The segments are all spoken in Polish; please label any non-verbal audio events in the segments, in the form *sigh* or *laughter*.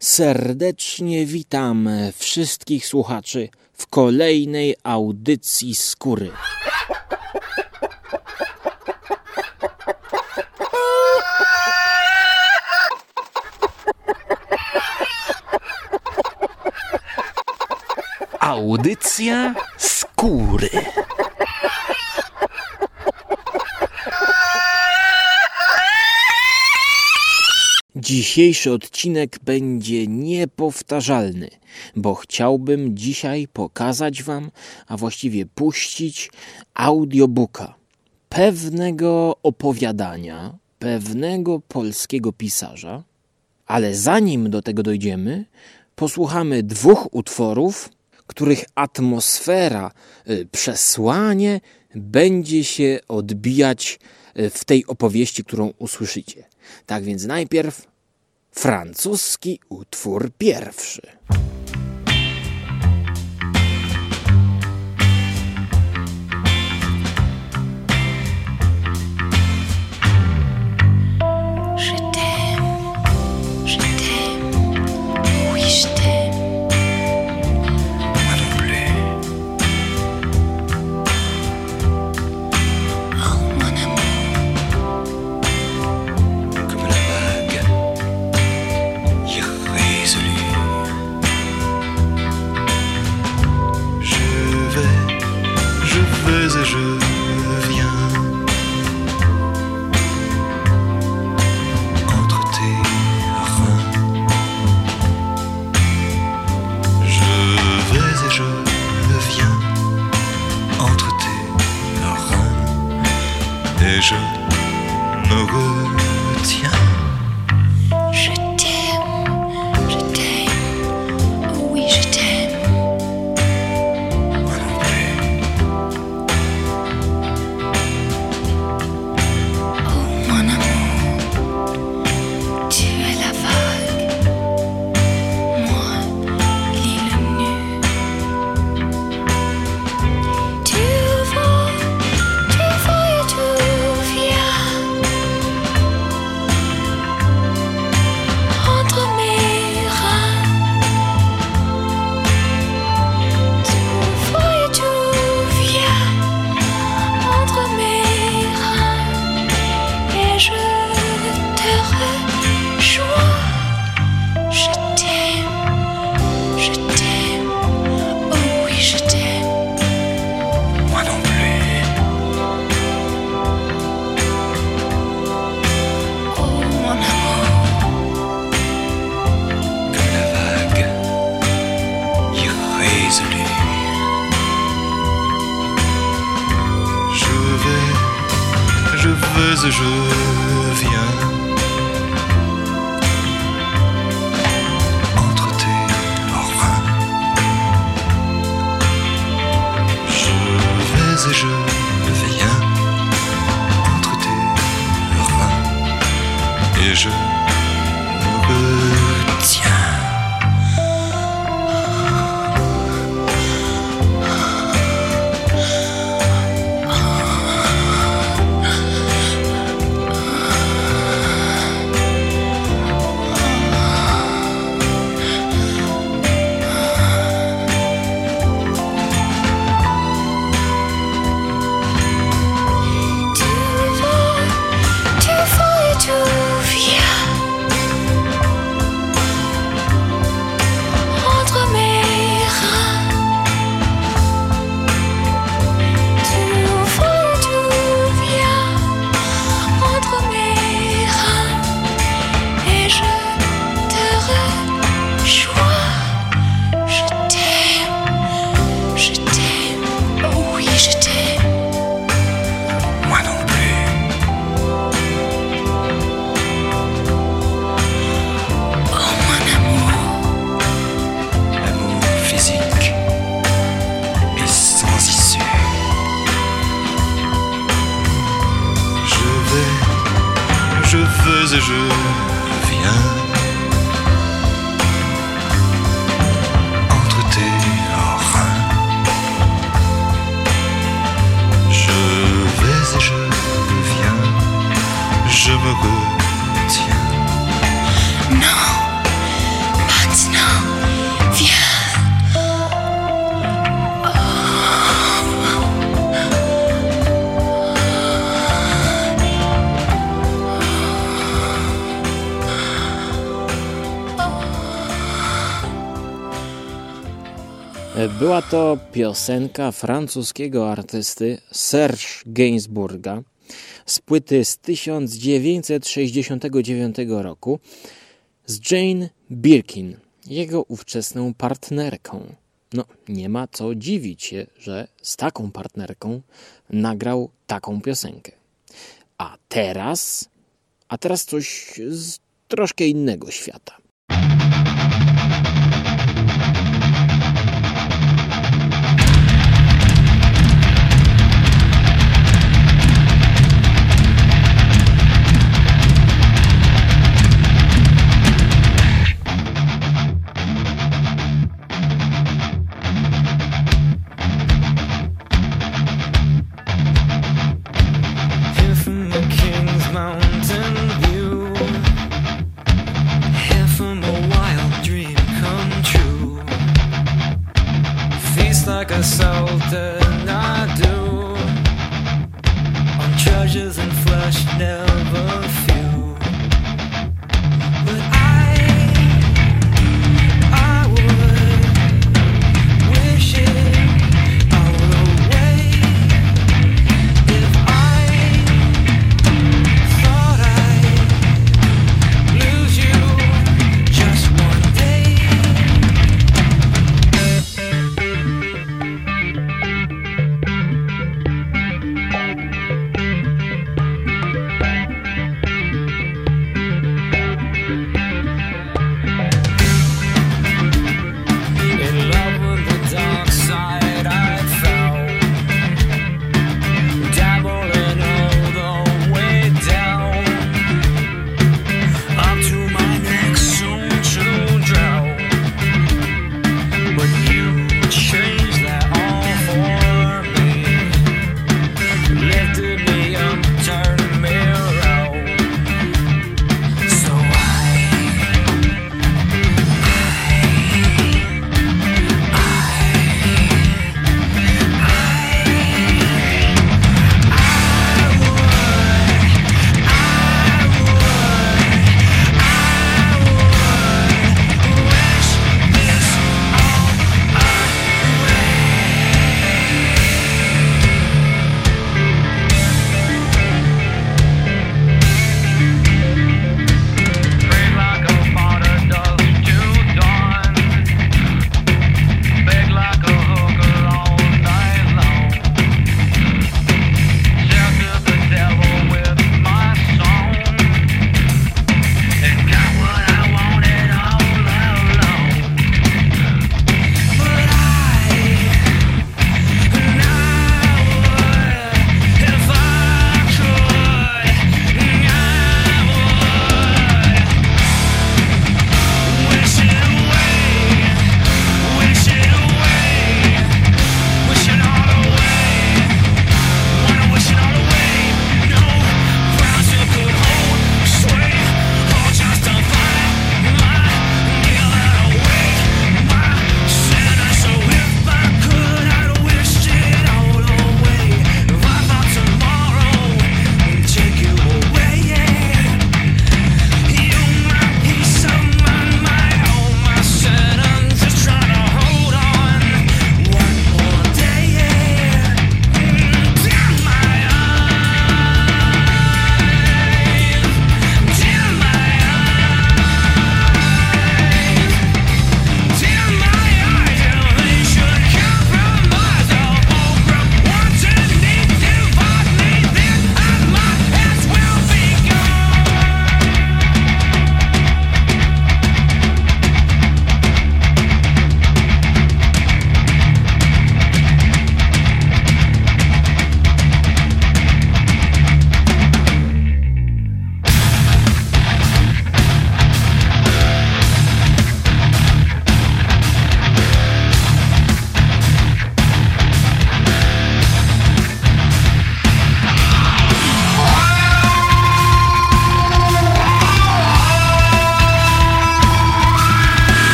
Serdecznie witam wszystkich słuchaczy w kolejnej audycji skóry. Audycja skóry. Dzisiejszy odcinek będzie niepowtarzalny, bo chciałbym dzisiaj pokazać Wam, a właściwie puścić audiobooka pewnego opowiadania, pewnego polskiego pisarza, ale zanim do tego dojdziemy, posłuchamy dwóch utworów, których atmosfera, y, przesłanie będzie się odbijać y, w tej opowieści, którą usłyszycie. Tak więc najpierw francuski utwór pierwszy. Je me to piosenka francuskiego artysty Serge Gainsbourga z płyty z 1969 roku z Jane Birkin, jego ówczesną partnerką. No, nie ma co dziwić się, że z taką partnerką nagrał taką piosenkę. A teraz, a teraz coś z troszkę innego świata.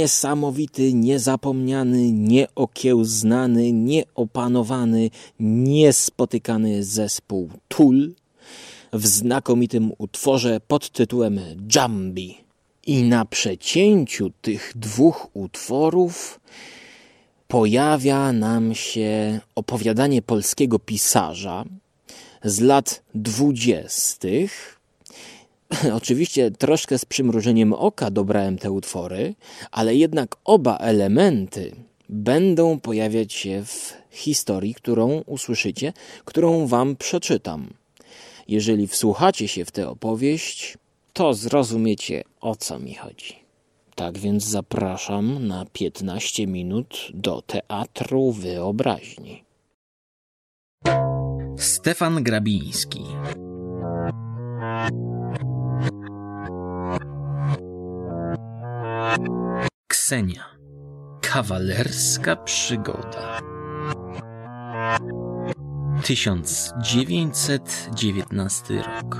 Niesamowity, niezapomniany, nieokiełznany, nieopanowany, niespotykany zespół Tool w znakomitym utworze pod tytułem Jambi. I na przecięciu tych dwóch utworów pojawia nam się opowiadanie polskiego pisarza z lat dwudziestych. *clears throat* Oczywiście troszkę z przymrużeniem oka dobrałem te utwory, ale jednak oba elementy będą pojawiać się w historii, którą usłyszycie, którą wam przeczytam. Jeżeli wsłuchacie się w tę opowieść, to zrozumiecie o co mi chodzi. Tak więc zapraszam na 15 minut do teatru wyobraźni. Stefan Grabiński Ksenia. Kawalerska przygoda. 1919 rok.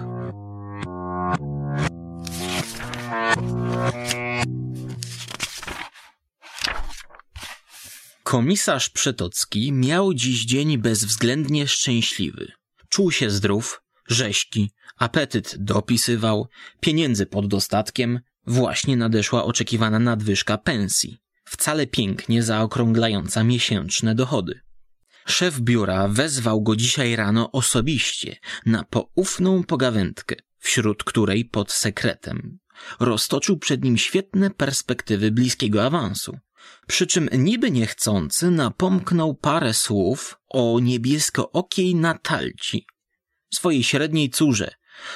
Komisarz Przetocki miał dziś dzień bezwzględnie szczęśliwy. Czuł się zdrów, rześki, apetyt dopisywał, pieniędzy pod dostatkiem, właśnie nadeszła oczekiwana nadwyżka pensji, wcale pięknie zaokrąglająca miesięczne dochody. Szef biura wezwał go dzisiaj rano osobiście na poufną pogawędkę, wśród której pod sekretem roztoczył przed nim świetne perspektywy bliskiego awansu. Przy czym niby niechcący napomknął parę słów o niebieskookiej Natalci, swojej średniej córze,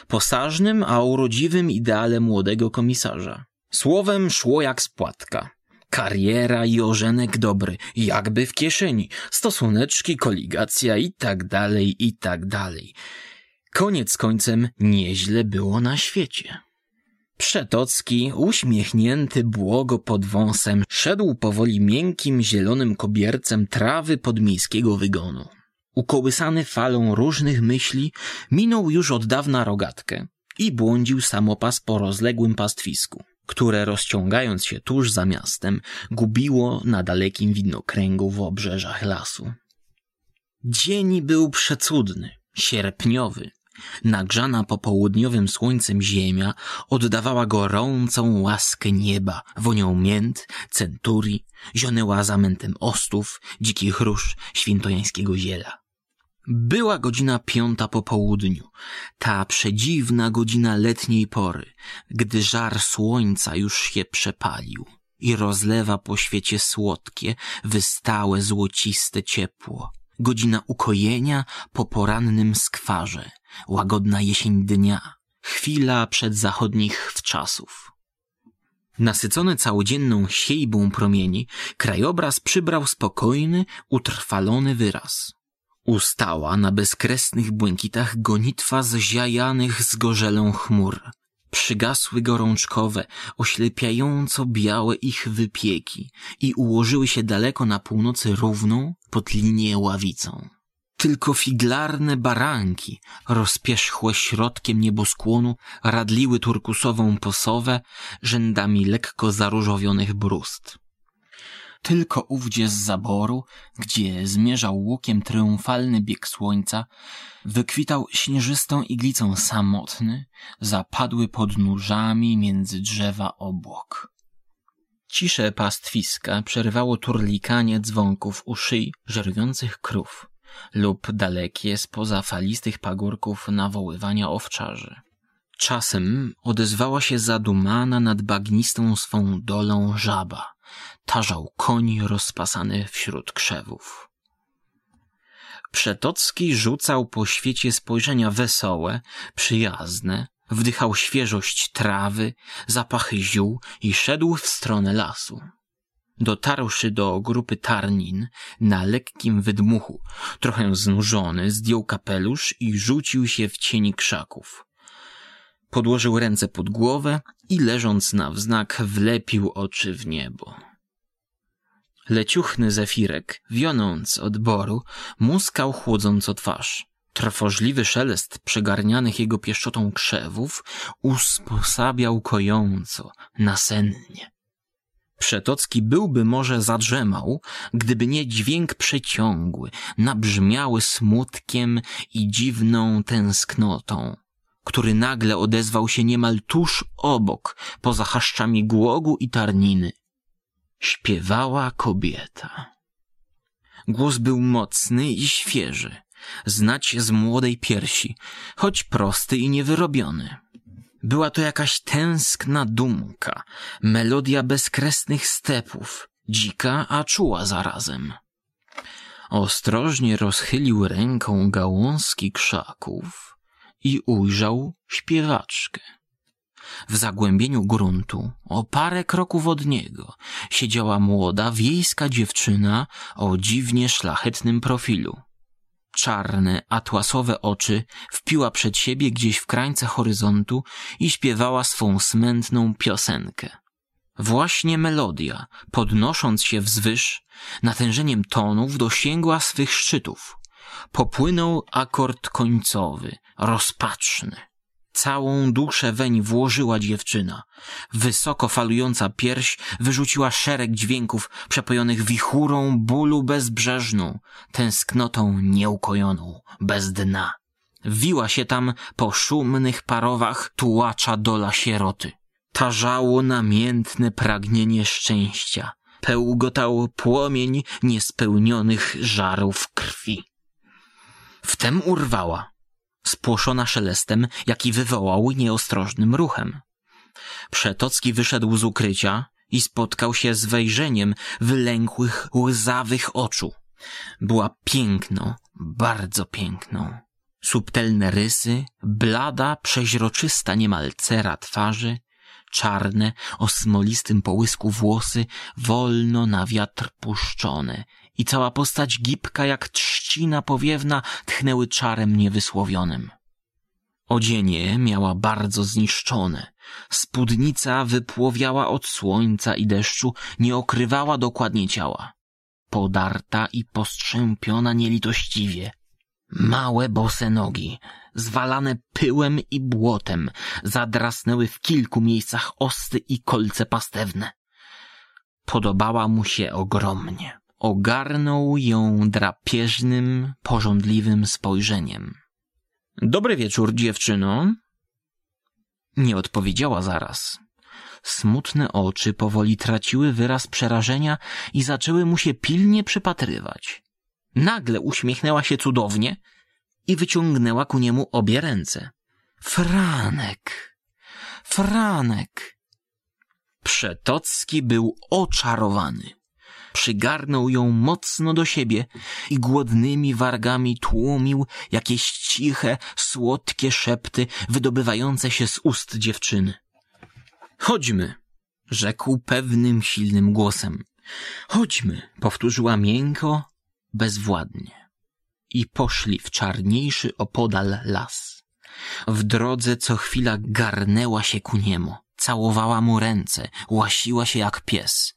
posażnym, a urodziwym ideale młodego komisarza. Słowem szło jak spłatka. Kariera i ożenek dobry, jakby w kieszeni, stosuneczki, koligacja i tak dalej, i tak dalej. Koniec końcem nieźle było na świecie. Przetocki, uśmiechnięty błogo pod wąsem, szedł powoli miękkim, zielonym kobiercem trawy podmiejskiego wygonu. Ukołysany falą różnych myśli, minął już od dawna rogatkę i błądził samopas po rozległym pastwisku, które rozciągając się tuż za miastem, gubiło na dalekim widnokręgu w obrzeżach lasu. Dzień był przecudny, sierpniowy, Nagrzana popołudniowym słońcem ziemia oddawała gorącą łaskę nieba, wonią mięt, centurii, zionęła zamętem ostów, dzikich róż, świętojańskiego ziela. Była godzina piąta po południu, ta przedziwna godzina letniej pory, gdy żar słońca już się przepalił i rozlewa po świecie słodkie, wystałe, złociste ciepło. Godzina ukojenia po porannym skwarze, łagodna jesień dnia, chwila przed zachodnich wczasów. Nasycony całodzienną siejbą promieni, krajobraz przybrał spokojny, utrwalony wyraz. Ustała na bezkresnych błękitach gonitwa zziajanych z gorzelą chmur. Przygasły gorączkowe, oślepiająco białe ich wypieki i ułożyły się daleko na północy równą pod linię ławicą. Tylko figlarne baranki, rozpierzchłe środkiem nieboskłonu, radliły turkusową posowę rzędami lekko zaróżowionych brust. Tylko ówdzie z zaboru, gdzie zmierzał łukiem triumfalny bieg słońca, wykwitał śnieżystą iglicą samotny, zapadły pod nóżami między drzewa obłok. Ciszę pastwiska przerwało turlikanie dzwonków u szyi żerujących krów lub dalekie spoza falistych pagórków nawoływania owczarzy. Czasem odezwała się zadumana nad bagnistą swą dolą żaba. Tarzał koń rozpasany wśród krzewów. Przetocki rzucał po świecie spojrzenia wesołe, przyjazne, wdychał świeżość trawy, zapachy ziół i szedł w stronę lasu. Dotarłszy do grupy Tarnin, na lekkim wydmuchu, trochę znużony, zdjął kapelusz i rzucił się w cieni krzaków. Podłożył ręce pod głowę i leżąc na wznak wlepił oczy w niebo. Leciuchny zefirek, wionąc od boru, muskał chłodząco twarz. Trwożliwy szelest przegarnianych jego pieszczotą krzewów usposabiał kojąco, nasennie. Przetocki byłby może zadrzemał, gdyby nie dźwięk przeciągły, nabrzmiały smutkiem i dziwną tęsknotą, który nagle odezwał się niemal tuż obok, poza chaszczami głogu i tarniny. Śpiewała kobieta. Głos był mocny i świeży, znać z młodej piersi, choć prosty i niewyrobiony. Była to jakaś tęskna dumka, melodia bezkresnych stepów, dzika, a czuła zarazem. Ostrożnie rozchylił ręką gałązki krzaków i ujrzał śpiewaczkę. W zagłębieniu gruntu, o parę kroków od niego, siedziała młoda, wiejska dziewczyna o dziwnie szlachetnym profilu. Czarne, atłasowe oczy wpiła przed siebie gdzieś w krańce horyzontu i śpiewała swą smętną piosenkę. Właśnie melodia, podnosząc się wzwyż, natężeniem tonów dosięgła swych szczytów. Popłynął akord końcowy, rozpaczny. Całą duszę weń włożyła dziewczyna. Wysoko falująca pierś wyrzuciła szereg dźwięków przepojonych wichurą bólu bezbrzeżną, tęsknotą nieukojoną, bez dna. Wiła się tam po szumnych parowach tułacza dola sieroty. Tarzało namiętne pragnienie szczęścia. Pełgotał płomień niespełnionych żarów krwi. Wtem urwała, spłoszona szelestem, jaki wywołał nieostrożnym ruchem. Przetocki wyszedł z ukrycia i spotkał się z wejrzeniem wylękłych, łzawych oczu. Była piękną, bardzo piękną. Subtelne rysy, blada, przeźroczysta niemal cera twarzy, czarne, o smolistym połysku włosy, wolno na wiatr puszczone i cała postać gibka jak trzcina powiewna tchnęły czarem niewysłowionym. Odzienie miała bardzo zniszczone. Spódnica wypłowiała od słońca i deszczu, nie okrywała dokładnie ciała. Podarta i postrzępiona nielitościwie. Małe bose nogi, zwalane pyłem i błotem, zadrasnęły w kilku miejscach osty i kolce pastewne. Podobała mu się ogromnie. Ogarnął ją drapieżnym, pożądliwym spojrzeniem. Dobry wieczór, dziewczyno. Nie odpowiedziała zaraz. Smutne oczy powoli traciły wyraz przerażenia i zaczęły mu się pilnie przypatrywać. Nagle uśmiechnęła się cudownie i wyciągnęła ku niemu obie ręce. Franek! Franek! Przetocki był oczarowany. Przygarnął ją mocno do siebie i głodnymi wargami tłumił jakieś ciche, słodkie szepty wydobywające się z ust dziewczyny. Chodźmy, rzekł pewnym, silnym głosem. Chodźmy, powtórzyła miękko, bezwładnie. I poszli w czarniejszy opodal las. W drodze co chwila garnęła się ku niemu, całowała mu ręce, łasiła się jak pies.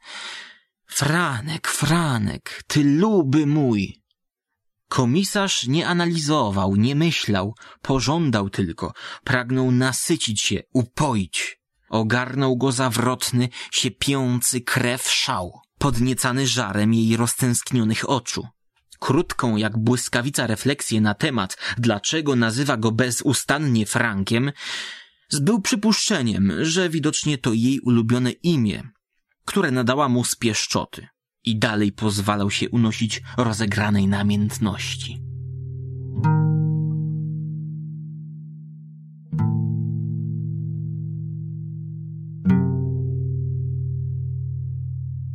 Franek, Franek, ty luby mój! Komisarz nie analizował, nie myślał, pożądał tylko, pragnął nasycić się, upoić. Ogarnął go zawrotny, siepiący krew szał, podniecany żarem jej roztęsknionych oczu. Krótką jak błyskawica refleksję na temat, dlaczego nazywa go bezustannie Frankiem, zbył przypuszczeniem, że widocznie to jej ulubione imię, które nadała mu spieszczoty i dalej pozwalał się unosić rozegranej namiętności.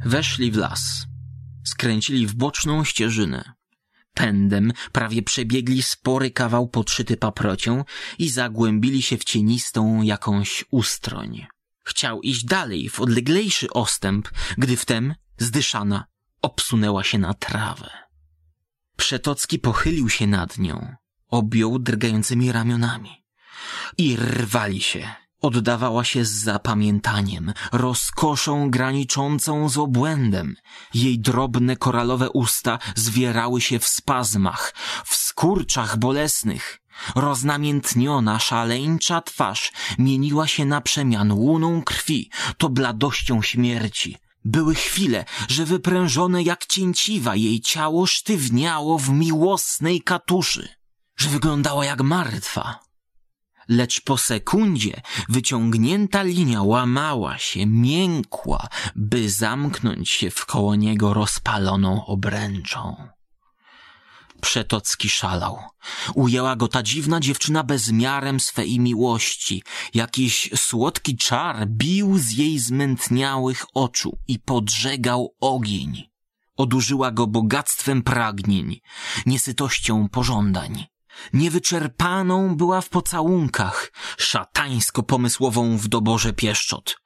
Weszli w las. Skręcili w boczną ścieżynę. Pędem prawie przebiegli spory kawał podszyty paprocią i zagłębili się w cienistą jakąś ustroń. Chciał iść dalej, w odleglejszy ostęp, gdy wtem, zdyszana, obsunęła się na trawę. Przetocki pochylił się nad nią, objął drgającymi ramionami. I rwali się. Oddawała się z zapamiętaniem, rozkoszą graniczącą z obłędem. Jej drobne koralowe usta zwierały się w spazmach, w skurczach bolesnych. Roznamiętniona, szaleńcza twarz mieniła się na przemian łuną krwi, to bladością śmierci. Były chwile, że wyprężone jak cięciwa jej ciało sztywniało w miłosnej katuszy, że wyglądała jak martwa. Lecz po sekundzie wyciągnięta linia łamała się, miękła, by zamknąć się w koło niego rozpaloną obręczą. Przetocki szalał. Ujęła go ta dziwna dziewczyna bezmiarem swej miłości. Jakiś słodki czar bił z jej zmętniałych oczu i podżegał ogień. Odurzyła go bogactwem pragnień, niesytością pożądań. Niewyczerpaną była w pocałunkach, szatańsko-pomysłową w doborze pieszczot.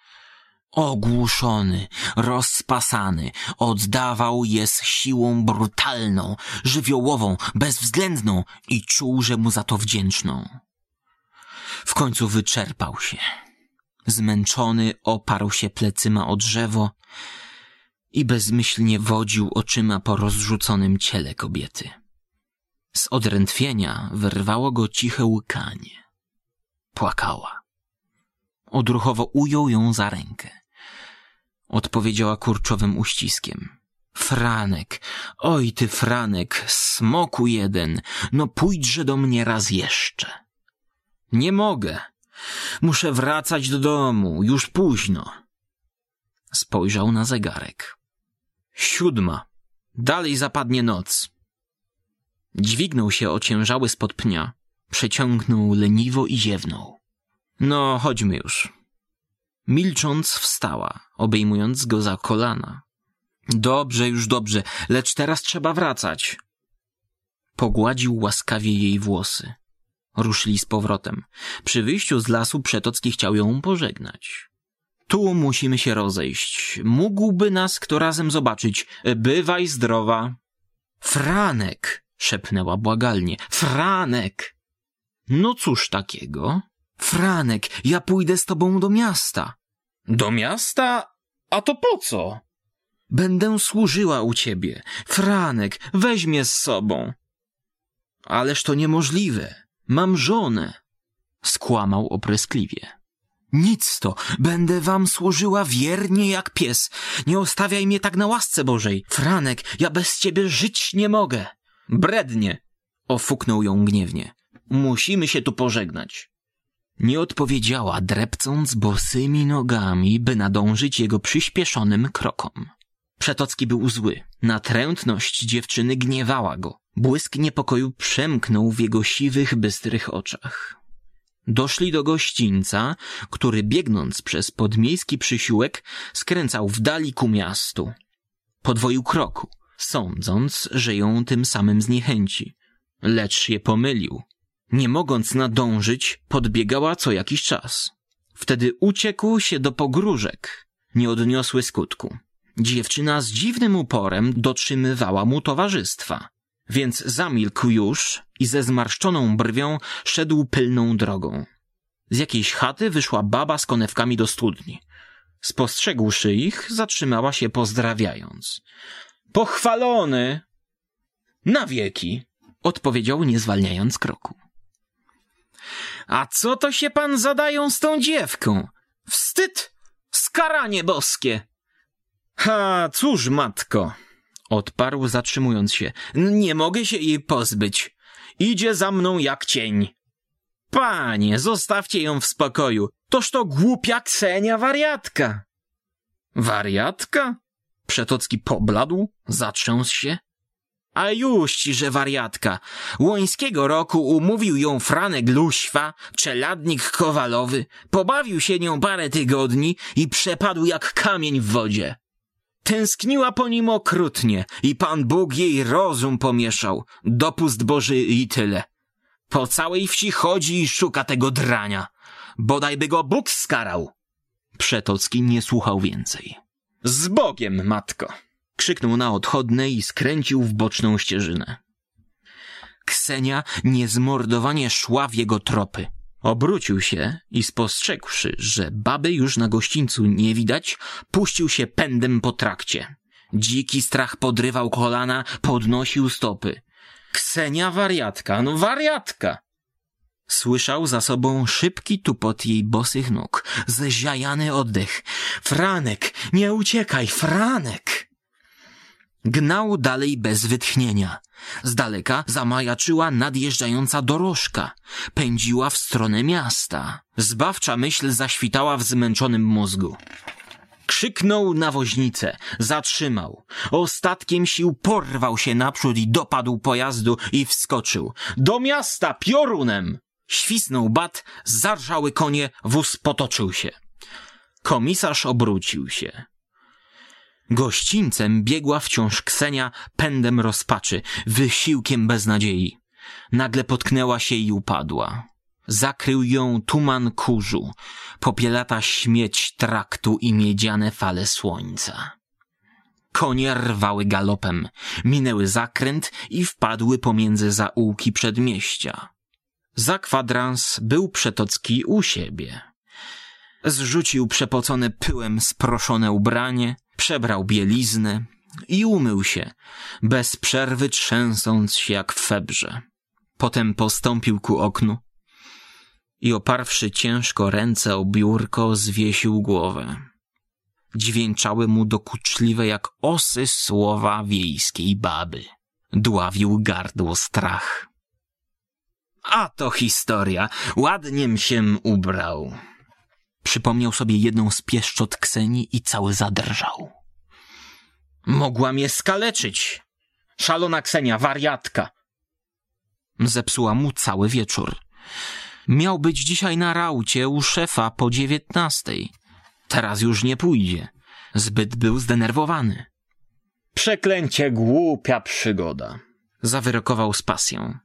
Ogłuszony, rozpasany, oddawał je z siłą brutalną, żywiołową, bezwzględną i czuł, że mu za to wdzięczną. W końcu wyczerpał się. Zmęczony oparł się plecyma o drzewo i bezmyślnie wodził oczyma po rozrzuconym ciele kobiety. Z odrętwienia wyrwało go ciche łkanie. Płakała. Odruchowo ujął ją za rękę. Odpowiedziała kurczowym uściskiem. Franek, oj ty Franek, smoku jeden, no pójdźże do mnie raz jeszcze. Nie mogę. Muszę wracać do domu, już późno. Spojrzał na zegarek. Siódma. Dalej zapadnie noc. Dźwignął się ociężały spod pnia, przeciągnął leniwo i ziewnął. No, chodźmy już. Milcząc wstała, obejmując go za kolana. Dobrze, już dobrze, lecz teraz trzeba wracać. Pogładził łaskawie jej włosy. Ruszyli z powrotem. Przy wyjściu z lasu Przetocki chciał ją pożegnać. Tu musimy się rozejść. Mógłby nas kto razem zobaczyć. Bywaj zdrowa. Franek! szepnęła błagalnie. Franek! No cóż takiego? Franek, ja pójdę z tobą do miasta. Do miasta? A to po co? Będę służyła u ciebie. Franek, weź mnie z sobą. Ależ to niemożliwe. Mam żonę. Skłamał opryskliwie. Nic to, będę wam służyła wiernie jak pies. Nie ostawiaj mnie tak na łasce Bożej. Franek, ja bez ciebie żyć nie mogę. Brednie! Ofuknął ją gniewnie. Musimy się tu pożegnać. Nie odpowiedziała, drepcąc bosymi nogami, by nadążyć jego przyspieszonym krokom. Przetocki był zły. Natrętność dziewczyny gniewała go. Błysk niepokoju przemknął w jego siwych, bystrych oczach. Doszli do gościńca, który biegnąc przez podmiejski przysiłek skręcał w dali ku miastu. Podwoił kroku, sądząc, że ją tym samym zniechęci. Lecz się pomylił. Nie mogąc nadążyć, podbiegała co jakiś czas. Wtedy uciekł się do pogróżek. Nie odniosły skutku. Dziewczyna z dziwnym uporem dotrzymywała mu towarzystwa. Więc zamilkł już i ze zmarszczoną brwią szedł pylną drogą. Z jakiejś chaty wyszła baba z konewkami do studni. Spostrzegłszy ich, zatrzymała się pozdrawiając. Pochwalony! Na wieki! Odpowiedział, nie zwalniając kroku. A co to się pan zadają z tą dziewką? Wstyd! Skaranie boskie! Ha, cóż, matko, odparł zatrzymując się. Nie mogę się jej pozbyć. Idzie za mną jak cień. Panie, zostawcie ją w spokoju. Toż to głupia Ksenia wariatka. Wariatka? Przetocki pobladł, zatrząsł się. A już ci, że wariatka. Łońskiego roku umówił ją Franek Luśwa, czeladnik Kowalowy, pobawił się nią parę tygodni i przepadł jak kamień w wodzie. Tęskniła po nim okrutnie i Pan Bóg jej rozum pomieszał, dopust Boży i tyle. Po całej wsi chodzi i szuka tego drania. Bodaj by go Bóg skarał. Przetocki nie słuchał więcej. Z Bogiem, matko! Krzyknął na odchodne i skręcił w boczną ścieżynę. Ksenia niezmordowanie szła w jego tropy. Obrócił się i spostrzegłszy, że baby już na gościńcu nie widać, puścił się pędem po trakcie. Dziki strach podrywał kolana, podnosił stopy. Ksenia wariatka, no wariatka! Słyszał za sobą szybki tupot jej bosych nóg, zziajany oddech. Franek, nie uciekaj, Franek! Gnał dalej bez wytchnienia. Z daleka zamajaczyła nadjeżdżająca dorożka. Pędziła w stronę miasta. Zbawcza myśl zaświtała w zmęczonym mózgu. Krzyknął na woźnicę, zatrzymał. Ostatkiem sił porwał się naprzód i dopadł pojazdu i wskoczył. Do miasta piorunem! Świsnął bat, zarżały konie, wóz potoczył się. Komisarz obrócił się. Gościńcem biegła wciąż Ksenia pędem rozpaczy, wysiłkiem beznadziei. Nagle potknęła się i upadła. Zakrył ją tuman kurzu, popielata śmieć traktu i miedziane fale słońca. Konie rwały galopem, minęły zakręt i wpadły pomiędzy zaułki przedmieścia. Za kwadrans był Przetocki u siebie. Zrzucił przepocone pyłem sproszone ubranie, przebrał bieliznę i umył się, bez przerwy trzęsąc się jak w febrze. Potem postąpił ku oknu i oparwszy ciężko ręce o biurko, zwiesił głowę. Dźwięczały mu dokuczliwe jak osy słowa wiejskiej baby. Dławił gardło strach. A to historia, ładniem się ubrał. Przypomniał sobie jedną z pieszczot Kseni i cały zadrżał. Mogła mnie skaleczyć. Szalona Ksenia, wariatka. Zepsuła mu cały wieczór. Miał być dzisiaj na raucie u szefa po dziewiętnastej. Teraz już nie pójdzie. Zbyt był zdenerwowany. Przeklęcie głupia przygoda. Zawyrokował z pasją.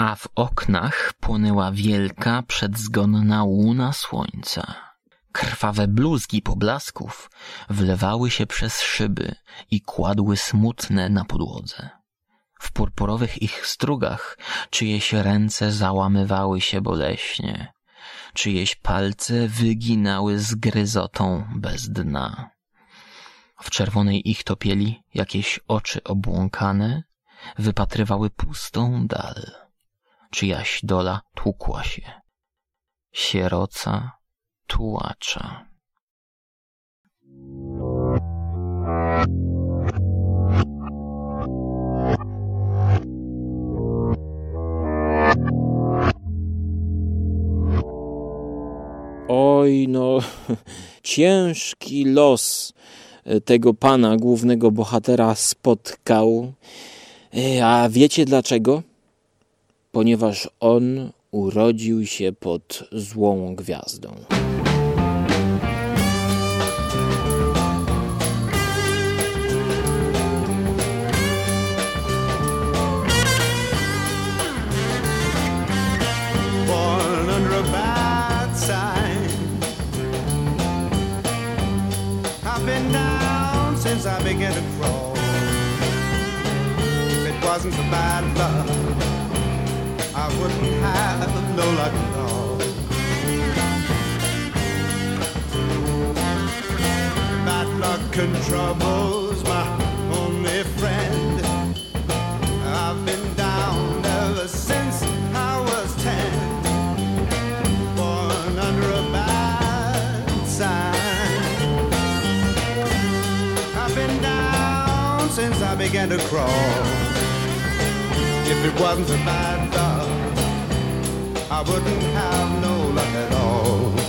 A w oknach płonęła wielka, przedzgonna łuna słońca. Krwawe bluzgi poblasków wlewały się przez szyby i kładły smutne na podłodze. W purpurowych ich strugach czyjeś ręce załamywały się boleśnie, czyjeś palce wyginały z gryzotą bez dna. W czerwonej ich topieli jakieś oczy obłąkane wypatrywały pustą dal. Czyjaś dola tłukła się. Sieroca tułacza. Oj, no, *laughs* ciężki los tego pana, głównego bohatera, spotkał. E, a wiecie dlaczego? Ponieważ on urodził się pod złą gwiazdą. I began to crawl. If it wasn't for bad luck, wouldn't have no luck at all. Bad luck and trouble's my only friend. I've been down ever since I was ten. Born under a bad sign. I've been down since I began to crawl. If it wasn't for bad luck, I wouldn't have no luck at all.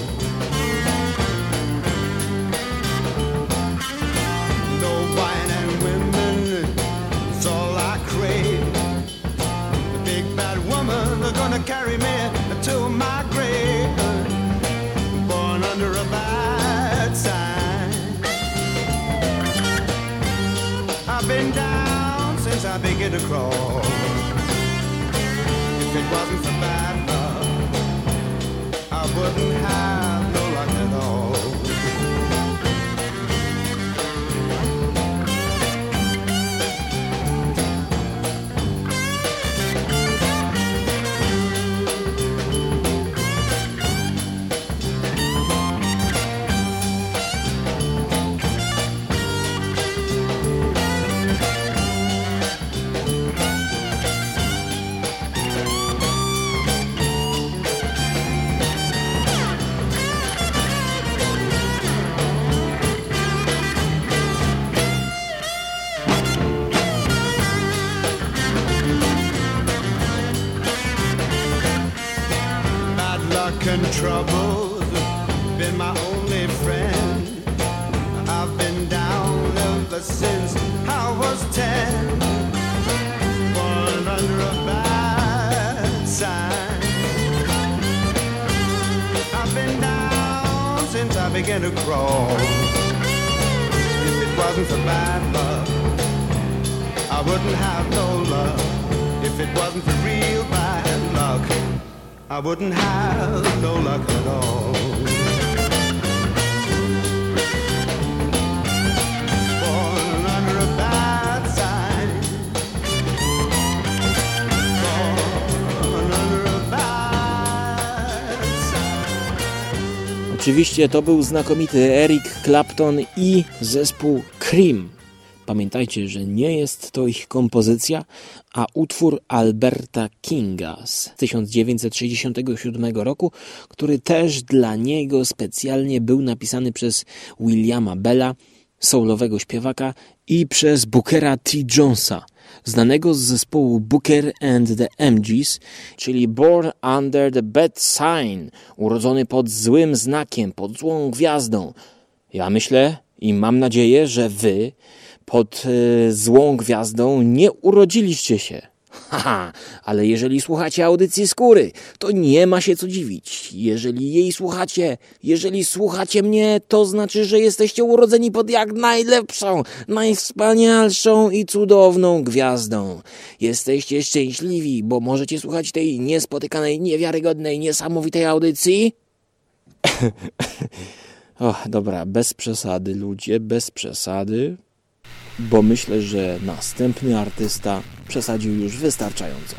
Wasn't for bad luck, I wouldn't have no love. If it wasn't for real bad luck, I wouldn't have no luck at all. Oczywiście to był znakomity Eric Clapton i zespół Cream. Pamiętajcie, że nie jest to ich kompozycja, a utwór Alberta Kinga z 1967 roku, który też dla niego specjalnie był napisany przez Williama Bella, soulowego śpiewaka, i przez Bookera T. Jonesa, znanego z zespołu Booker and the MGs, czyli Born Under the Bad Sign, urodzony pod złym znakiem, pod złą gwiazdą. Ja myślę i mam nadzieję, że wy pod e, złą gwiazdą nie urodziliście się. Haha, ale jeżeli słuchacie audycji skóry, to nie ma się co dziwić. Jeżeli jej słuchacie, jeżeli słuchacie mnie, to znaczy, że jesteście urodzeni pod jak najlepszą, najwspanialszą i cudowną gwiazdą. Jesteście szczęśliwi, bo możecie słuchać tej niespotykanej, niewiarygodnej, niesamowitej audycji. *laughs* Och, dobra, bez przesady, ludzie, bez przesady bo myślę, że następny artysta przesadził już wystarczająco.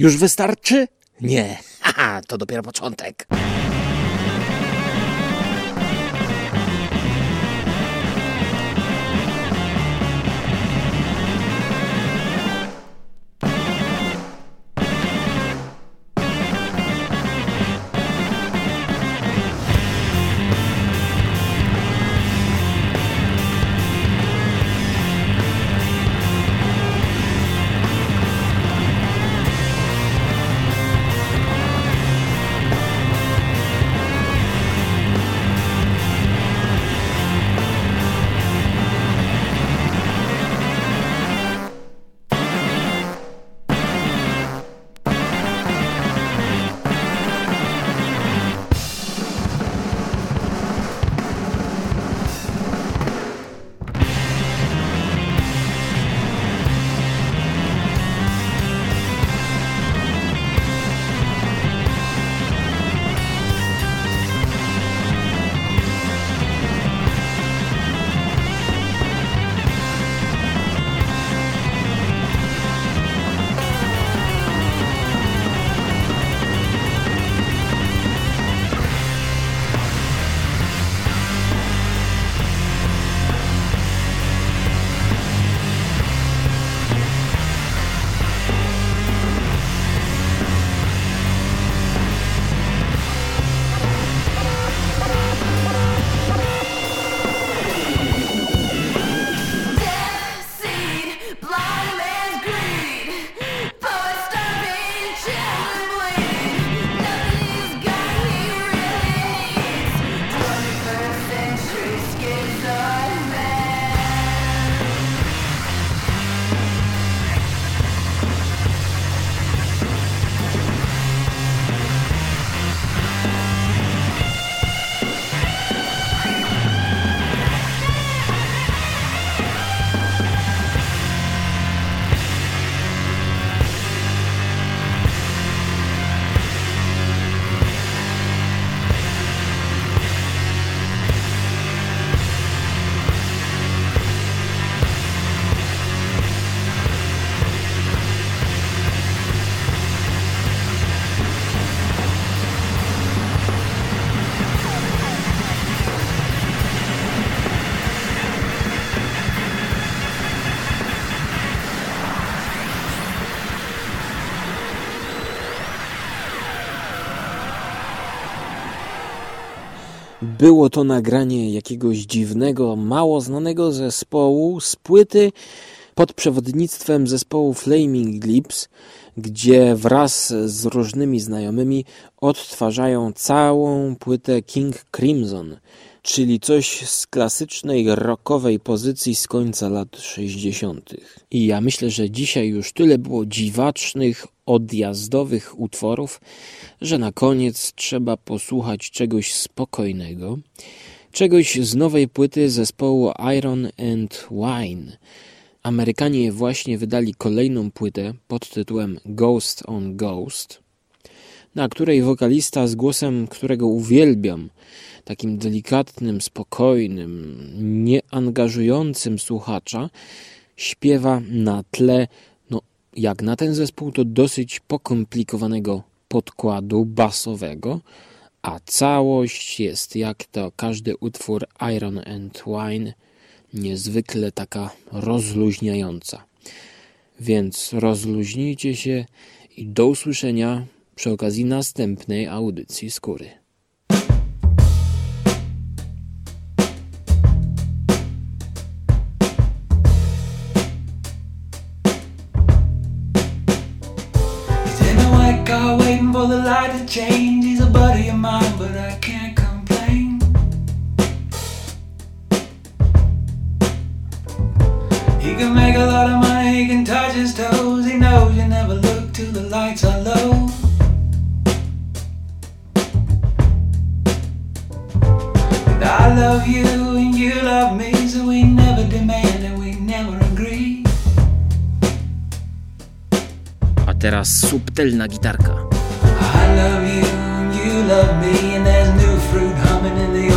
Już wystarczy? Nie. *laughs* Haha, to dopiero początek. Było to nagranie jakiegoś dziwnego, mało znanego zespołu z płyty pod przewodnictwem zespołu Flaming Lips, gdzie wraz z różnymi znajomymi odtwarzają całą płytę King Crimson, czyli coś z klasycznej rockowej pozycji z końca lat 60. I ja myślę, że dzisiaj już tyle było dziwacznych, odjazdowych utworów, że na koniec trzeba posłuchać czegoś spokojnego, czegoś z nowej płyty zespołu Iron and Wine. Amerykanie właśnie wydali kolejną płytę pod tytułem Ghost on Ghost, na której wokalista z głosem, którego uwielbiam, takim delikatnym, spokojnym, nieangażującym słuchacza, śpiewa na tle, no jak na ten zespół, to dosyć pokomplikowanego podkładu basowego, a całość jest jak to każdy utwór Iron and Wine niezwykle taka rozluźniająca. Więc rozluźnijcie się i do usłyszenia przy okazji następnej audycji skóry. Car waiting for the light to change. He's a buddy of mine, but I can't complain. He can make a lot of money, he can touch his toes. He knows you never look till the lights are low. And I love you and you love me, so we never demand teraz subtelna gitarka. I love you you love me, and there's new fruit humming in the